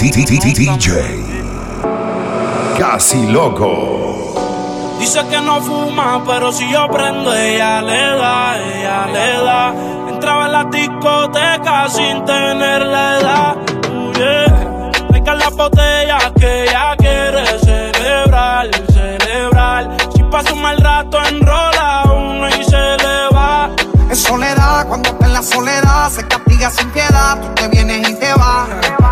DJ Casi Loco. Dice que no fuma, pero si yo prendo, ella le da, ella le da. Entraba en la discoteca sin tener la edad. Uh, yeah. que la botella que ella quiere celebrar, celebrar. Si pasa un mal cuando está en la soledad, se castiga sin piedad. Tú te vienes y te vas.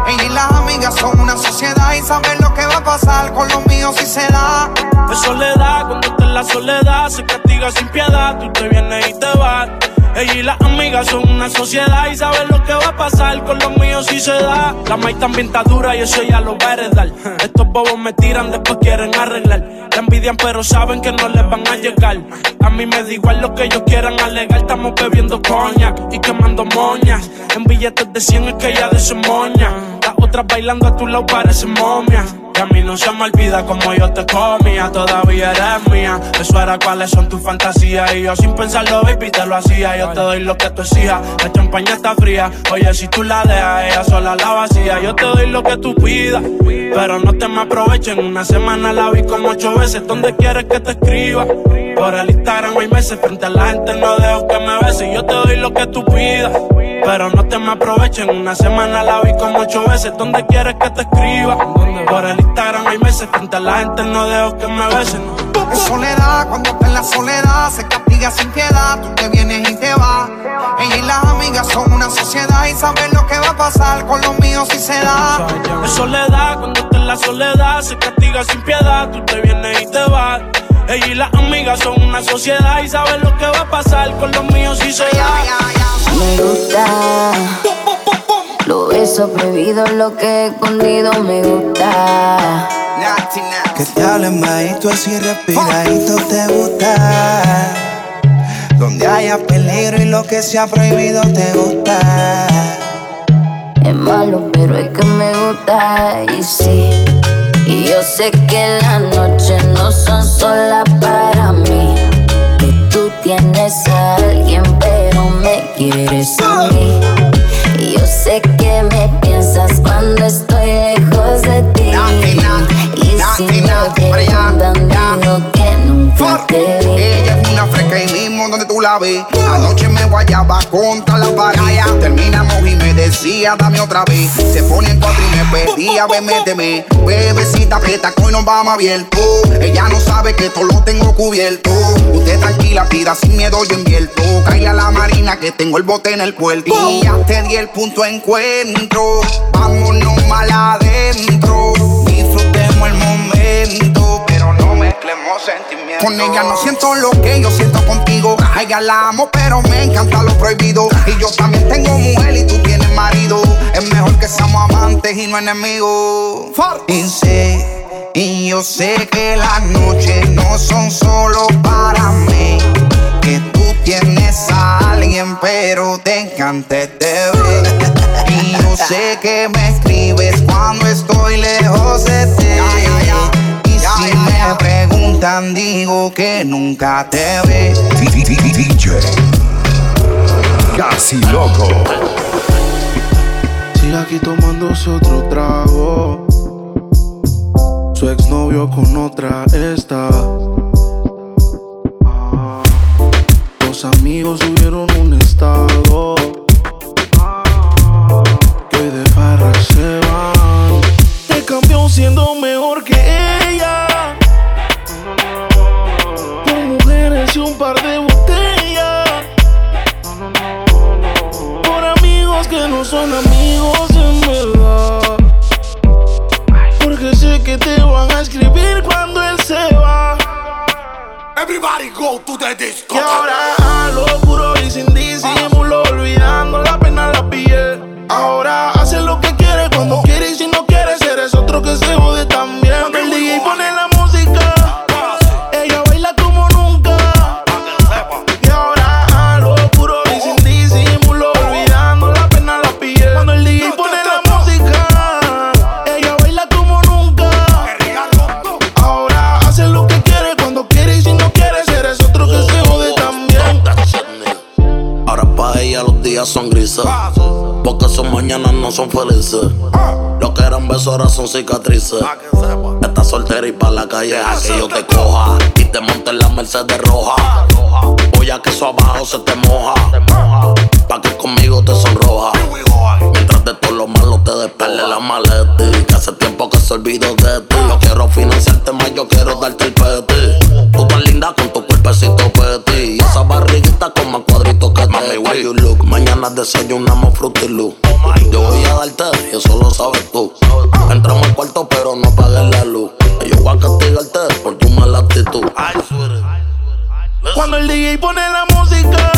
Ella y las amigas son una sociedad y saben lo que va a pasar con los míos si se da. En soledad, cuando está en la soledad, se castiga sin piedad. Tú te vienes y te vas. Ella y las amigas son una sociedad y saben lo que va a pasar con los míos si se da. La maíz también está dura y eso ya lo va a heredar. Estos bobos me tiran, después quieren arreglar. Te envidian, pero saben que no les van a llegar. A mí me da igual lo que ellos quieran alegar. Estamos bebiendo coña y quemando moñas. En billetes de 100 es que ella de moña. Las otras bailando a tu lado parecen momia. Y a mí no se me olvida como yo te comía, todavía eres mía. Eso era cuáles son tus fantasías. Y yo sin pensarlo, baby, te lo hacía. Yo te doy lo que tú exijas. La champaña está fría. Oye, si tú la dejas, ella sola la vacía. Yo te doy lo que tú pidas. Pero no te me aprovechen. Una semana la vi como ocho veces. ¿Dónde quieres que te escriba? Por el Instagram hay meses. Frente a la gente no dejo que me beses. Yo te doy lo que tú pidas. Pero no te me aprovechen. Una semana la vi como ocho veces. ¿Dónde quieres que te escriba? Por el Instagram hay meses. Frente a la gente no dejo que me besen. En soledad, cuando está en la soledad, se castiga sin piedad. Tú te vienes y te vas. Ella y las amigas son una sociedad y saben lo que va a pasar con los míos si se da. En soledad, cuando está en la soledad, se castiga sin piedad. Tú te vienes y te vas. Ella y las amigas son una sociedad y saben lo que va a pasar con los míos si se da. Me gusta. Lo beso prohibido, lo que he escondido me gusta. Que te hablen bajito así respiradito te gusta. Donde haya peligro y lo que sea prohibido te gusta. Es malo, pero es que me gusta y sí. Y yo sé que las noches no son solas la ves. Anoche me guayaba contra la pared. Terminamos y me decía, dame otra vez. Se pone en cuatro y me pedía, ve, méteme. Bebecita, que hoy nos vamos abierto. Ella no sabe que todo lo tengo cubierto. Usted tranquila, pida sin miedo, yo invierto. Caile a la marina que tengo el bote en el puerto. Y ya te di el punto encuentro. Vámonos mal adentro. Con ella no siento lo que yo siento contigo. A ella la amo, pero me encanta lo prohibido. Y yo también tengo mujer y tú tienes marido. Es mejor que seamos amantes y no enemigos. Y sé, y yo sé que las noches no son solo para mí. Que tú tienes a alguien, pero te encanta este ver. Y yo sé que me escribes cuando estoy lejos de ti. Y si me preguntan, digo que nunca te ve. DJ Casi Loco. Sigue aquí tomándose otro trago. Su exnovio con otra está. Los amigos subieron un estado. Que de farra se van. Te cambió siendo mejor que ella. Un par de botellas. Por amigos que no son amigos en verdad. Porque sé que te van a escribir cuando él se va. Everybody go to the disco. Y ahora a lo puro y sin disimulo, olvidando la pena la piel. Ahora hace lo que quiere cuando quiere y si no quiere, eres otro que se jode también. Son felices. Lo que eran besos ahora son cicatrices. Estás soltera y pa' la calle a que yo te coja. Y te monte en la Mercedes roja. Voy a que eso abajo se te moja. Pa' que conmigo te sonroja. Mientras de todo lo malo te despele la maleta. Que hace tiempo que se olvidó de ti. Yo quiero financiarte más, yo quiero darte el peti. Mañana desayunamos Fruity Loop. Yo voy a darte eso lo sabes tú. Entramos al cuarto pero no apagues la luz. Yo voy a castigarte por tu mala actitud. Cuando el DJ pone la música,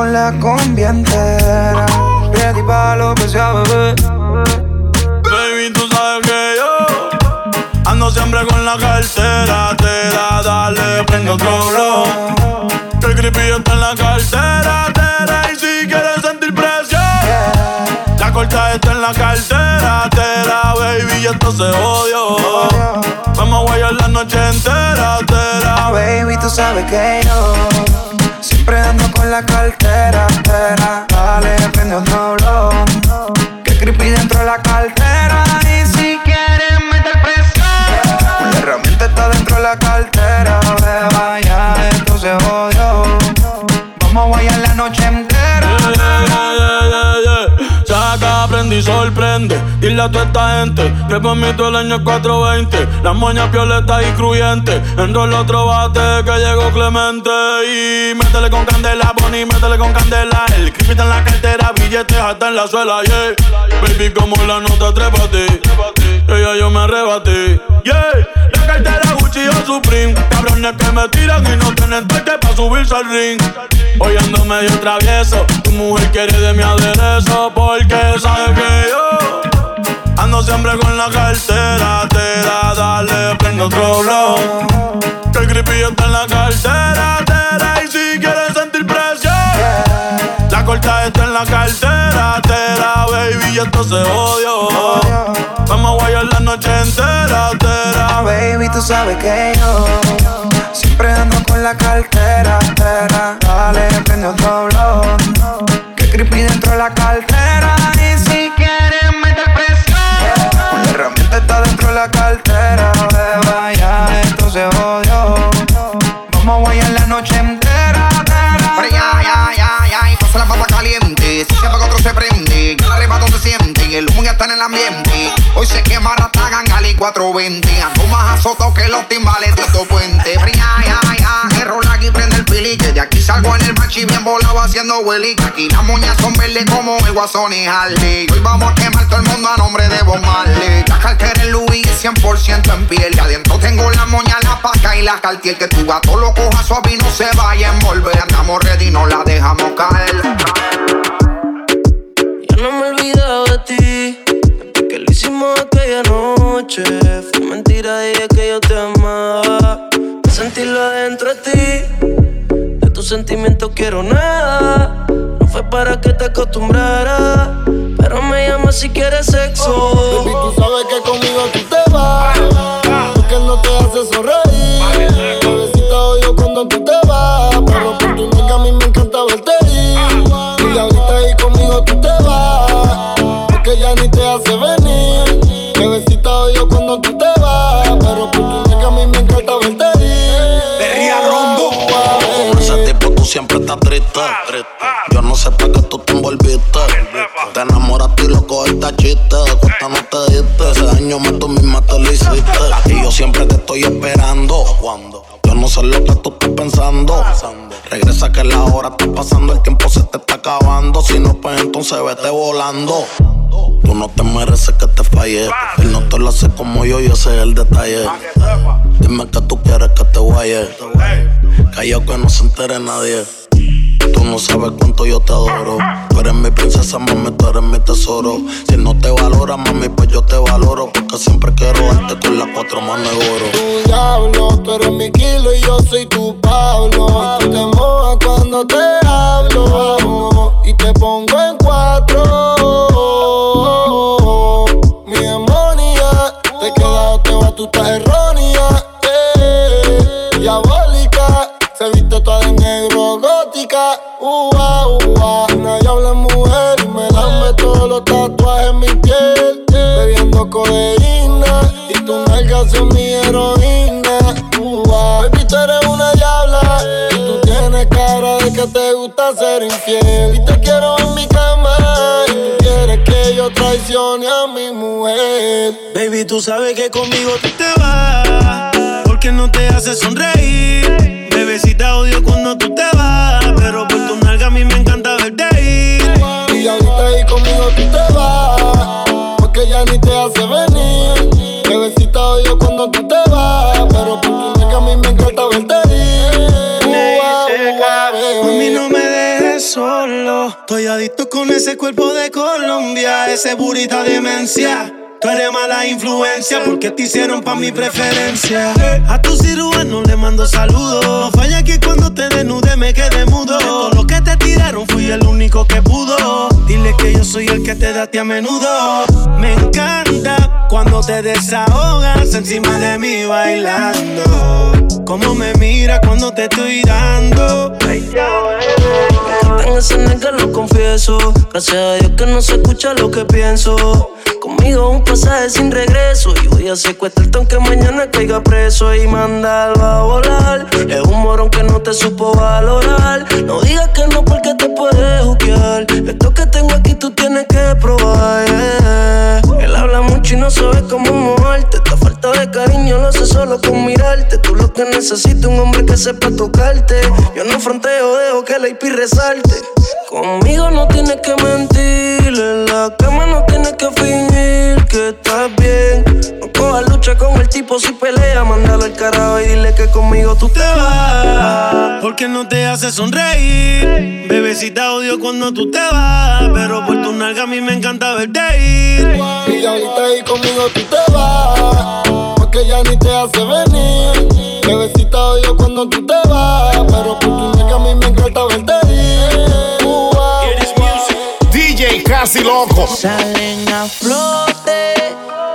con la combi entera. Ready pa' lo que sea, bebé. Baby, tú sabes que yo ando siempre con la cartera. Te da, dale, prende otro blow. Que el creepy está en la cartera. Te da, y si quieres sentir presión, la corta está en la cartera. Te da, baby, y esto se odió. Vamos a guayar la noche entera. Te da, Baby, tú sabes que yo siempre ando con la cartera. Tera. Dale, prende otro blow. Que creepy dentro de la cartera. Y si quieres meter presión, la herramienta está dentro de la cartera. Beba, ya esto se jodió. Vamos a guayar la noche entera. Yeah, yeah, yeah, yeah, yeah. Saca, aprende y sorprende. Dile a toda esta gente que por mí todo el año es 420. Las moñas violetas y cruyentes. Enrola otro bate que llegó Clemente. Y métele con candela, Bonnie, métele con candela. El creepy en la cartera, billetes hasta en la suela, yeah. Baby, como la nota, trépate. Ella yo me arrebaté, yeah. La cartera Gucci o Supreme. Cabrones que me tiran y no tienen toque pa' subirse al ring. Hoy ando medio travieso. Tu mujer quiere de mi aderezo porque sabe que yo ando siempre con la cartera. Te da, dale, prende otro blow. Que el creepy está en la cartera. Te da, y si quieres sentir presión, la corta está en la cartera. Te da, baby, y esto se odió. Vamos a guayar la noche entera. Te da, Baby, tú sabes que yo siempre ando con la cartera. Tera. Dale, prende otro blow. Que creepy dentro de la cartera. La cartera. Beba, ya esto se jodió. Vamos a guayar la noche entera. tera. Pero ya, ya, ya, ya, y la papa caliente. Si siempre que otro se prende, que el arrebato se siente. El humo ya está en el ambiente. Hoy se quema Ratagan Gali 420. Ando más azotado que los timbales de estos puentes. Pero ya, ya, ya, salgo en el machi bien volado haciendo willy. Aquí las moñas son verdes como el guasón y Harley. Hoy vamos a quemar todo el mundo a nombre de Bob Marley. La cartera en Louis 100% en piel. Y adentro tengo la moña, la paca y la cartier. Que tu gato lo coja suave y no se vaya a envolver. Andamos ready, no la dejamos caer. Yo no me he olvidado de ti. Que lo hicimos aquella noche. Fue mentira, dije que yo te amaba. Sentirlo adentro de ti. Sentimientos quiero nada. No fue para que te acostumbraras. Pero me llamas si quieres sexo. Baby, tú sabes que conmigo tú te vas. Porque no te hace sonreír. Bebecita odio cuando tú te vas. Cogiste chiste. Cuesta no te diste. Ese daño más tú misma te lo hiciste. Y yo siempre te estoy esperando. Yo no sé lo que tú estás pensando. Regresa que la hora está pasando, el tiempo se te está acabando. Si no, pues entonces vete volando. Tú no te mereces que te falle. Él no te lo hace como yo y ese es el detalle. Dime que tú quieres que te guaye. Callao que no se entere nadie. Tú no sabes cuánto yo te adoro. Tú eres mi princesa mami, tú eres mi tesoro. Si no te valora, mami, pues yo te valoro. Porque siempre quiero darte con las cuatro manos de oro. Tu diablo, tú eres mi kilo y yo soy tu Pablo. Tú te mojas cuando te hablo. Y te mi heroína. Ua, baby, tú eres una diabla y tú tienes cara de que te gusta ser infiel. Y te quiero en mi cama y tú quieres que yo traicione a mi mujer. Baby, tú sabes que conmigo tú te vas. Porque no te hace sonreír. Adicto con ese cuerpo de Colombia, ese burita demencia. Tú eres mala influencia porque te hicieron pa' mi preferencia. A tu cirujano le mando saludos. No falla que cuando te desnude me quede mudo. De todo lo que te tiraron fui el único que pudo. Dile que yo soy el que te da a menudo. Me encanta cuando te desahogas encima de mí bailando. Como me mira cuando te estoy dando. Ese nega lo confieso. Gracias a Dios que no se escucha lo que pienso. Conmigo un pasaje sin regreso. Y voy a secuestrarte aunque mañana caiga preso y mandarlo a volar. Es un morón que no te supo valorar. No digas que no porque te puedes juzgar. Esto que tengo aquí tú tienes que probar. Él habla mucho y no sabe cómo moverte. Falta de cariño lo hace solo con mirarte. Tú lo que necesitas un hombre que sepa tocarte. Yo no fronteo, dejo que la IP resalte. Conmigo no tienes que mentir. En la cama no tienes que fingir que estás bien. No cojas lucha con el tipo si pelea. Mándalo al carajo y dile que conmigo tú te vas. Porque no te hace sonreír. Bebecita odio cuando tú te vas. Pero por tu nalga a mí me encanta verte ir. Y ahorita ahí conmigo tú te vas Porque ya ni te hace venir Bebecita odio cuando tú te vas Pero por tu nalga a mí me encanta verte ir ua. DJ Casi Loco. Salen a flote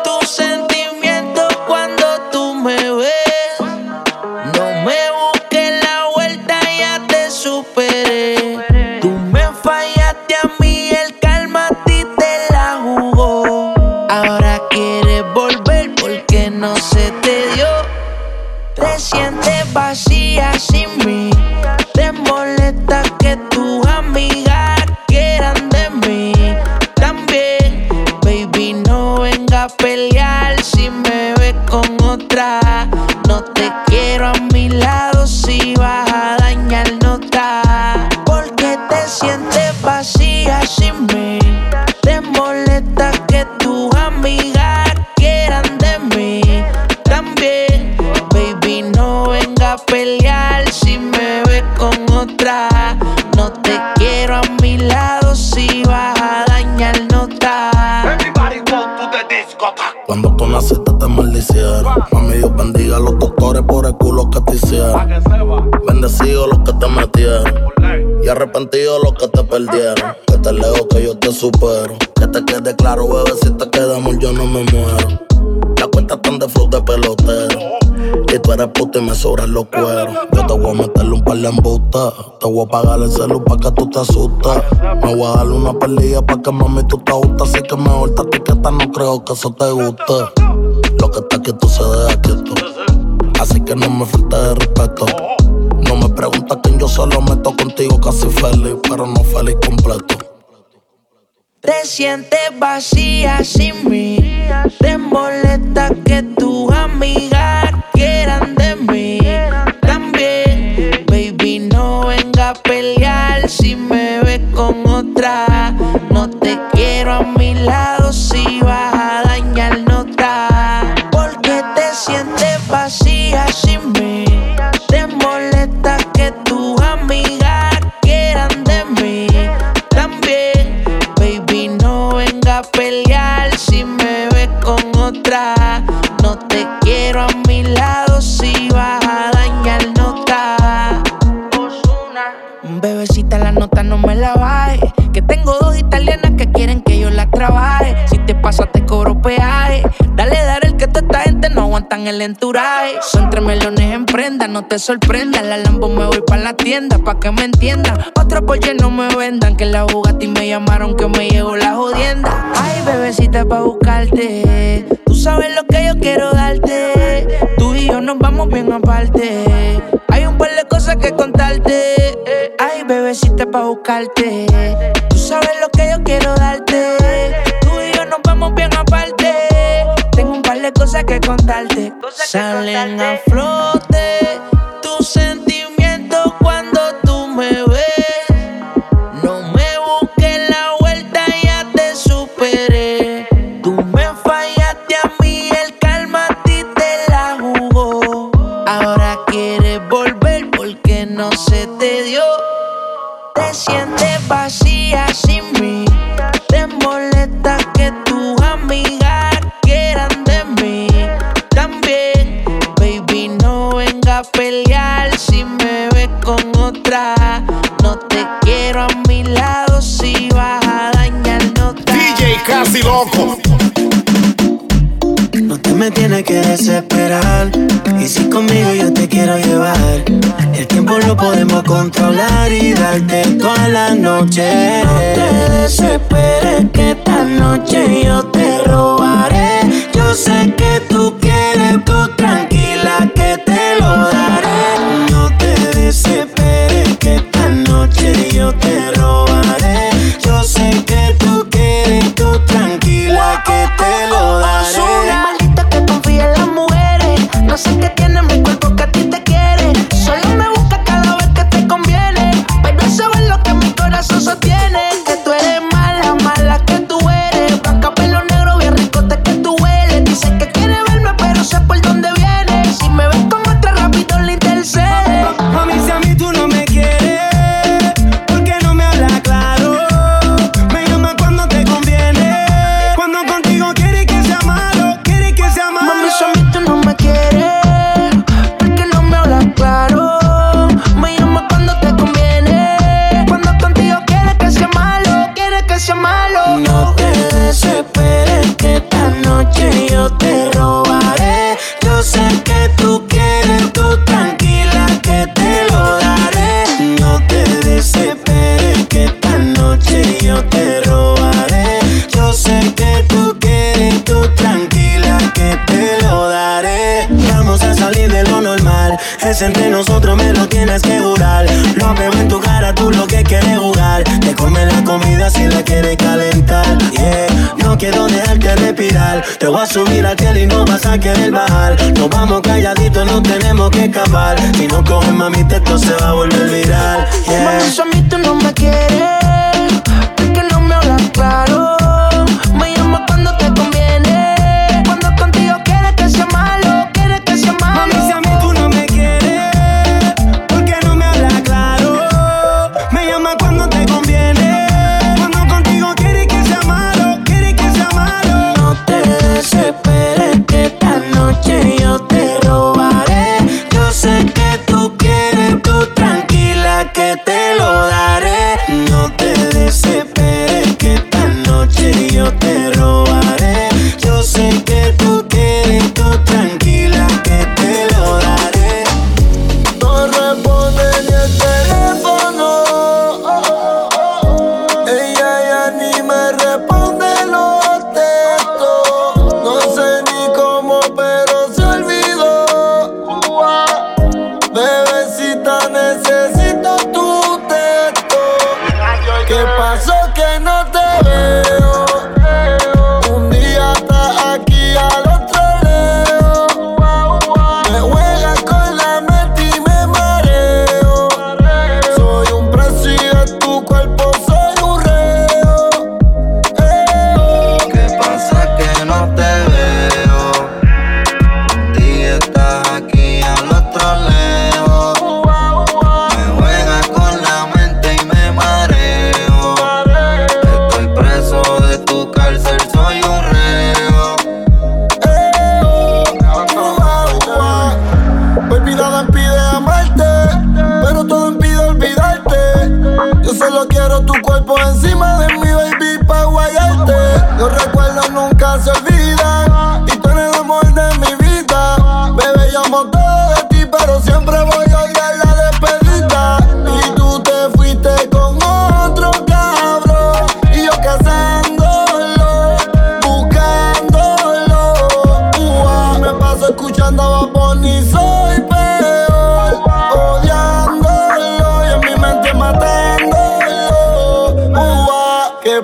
tus sentimientos cuando tú me ves. No me busques la vuelta, ya te superé. No te quiero a mi lado si vas a dañar nota. Everybody go to the discotheque. Cuando tú naciste te maldicieron. Mami, Dios bendiga a los doctores por el culo que te hicieron. Bendecido los que te metieron. Y arrepentido los que te perdieron. Que te leo que yo te supero. Que te quede claro, bebé, si te quedamos yo no me muero. La cuenta tan de flow de pelotero. Y tú eres puta y me sobran los cueros. Yo te voy a meterle un par de embustas. Te voy a pagar el celu pa' que tú te asustas. Me voy a darle una perdida pa' que mami tú te gustas. Así que mejor te etiqueta, no creo que eso te guste. Lo que está quieto se deja quieto. Así que no me falte de respeto. No me preguntas quién yo solo meto contigo casi feliz, pero no feliz completo. Te sientes vacía sin mí. Te molesta que tus amigas quieran de mí. También, baby, no venga a pelear si me ves con otra. No te quiero a mi lado si vas a dañar nota. Porque te sientes el entourage. Son tres melones en prenda, no te sorprenda. La Lambo me voy pa' la tienda, pa' que me entienda. Otros pollos no me vendan, que la Bugatti me llamaron, que me llegó la jodienda. Ay, bebecita, pa' buscarte. Tú sabes lo que yo quiero darte. Tú y yo nos vamos bien aparte. Hay un par de cosas que contarte. Ay, bebecita, pa' buscarte. Tú sabes lo que yo quiero darte cosas que contarte. Cosas Salen que a flote way quiero dejarte respirar. Te voy a subir al cielo y no vas a querer bajar. Nos vamos calladitos, no tenemos que escapar. Si no coges mami, esto se va a volver viral. Yeah. Mami, a mí tú no me quieres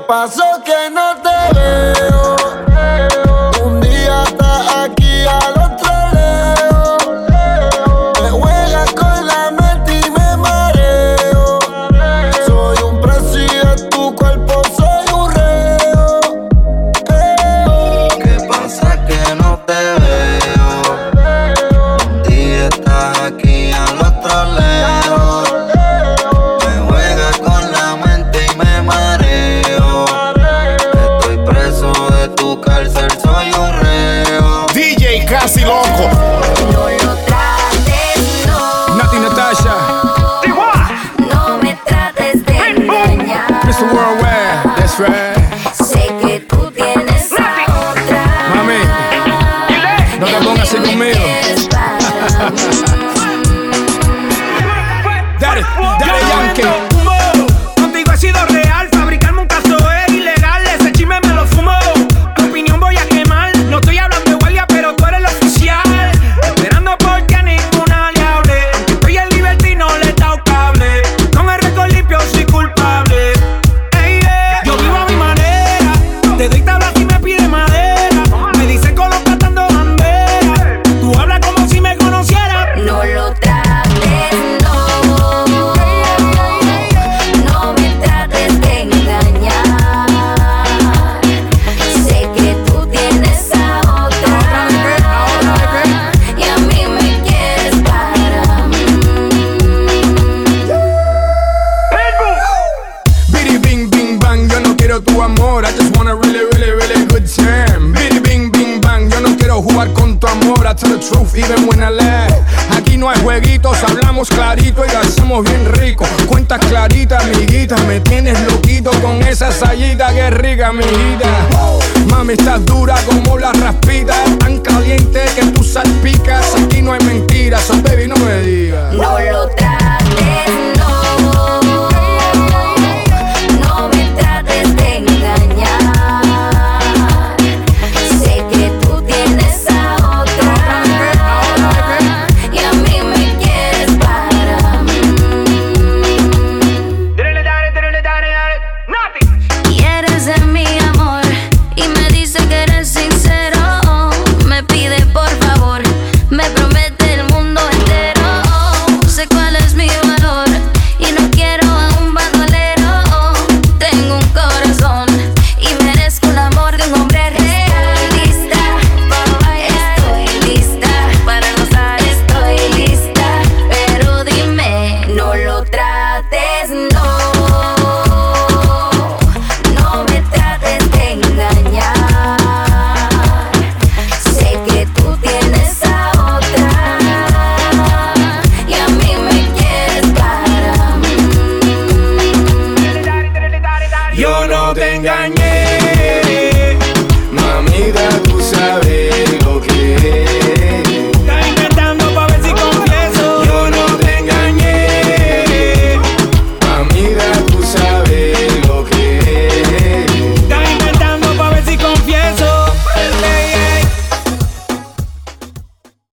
pasó?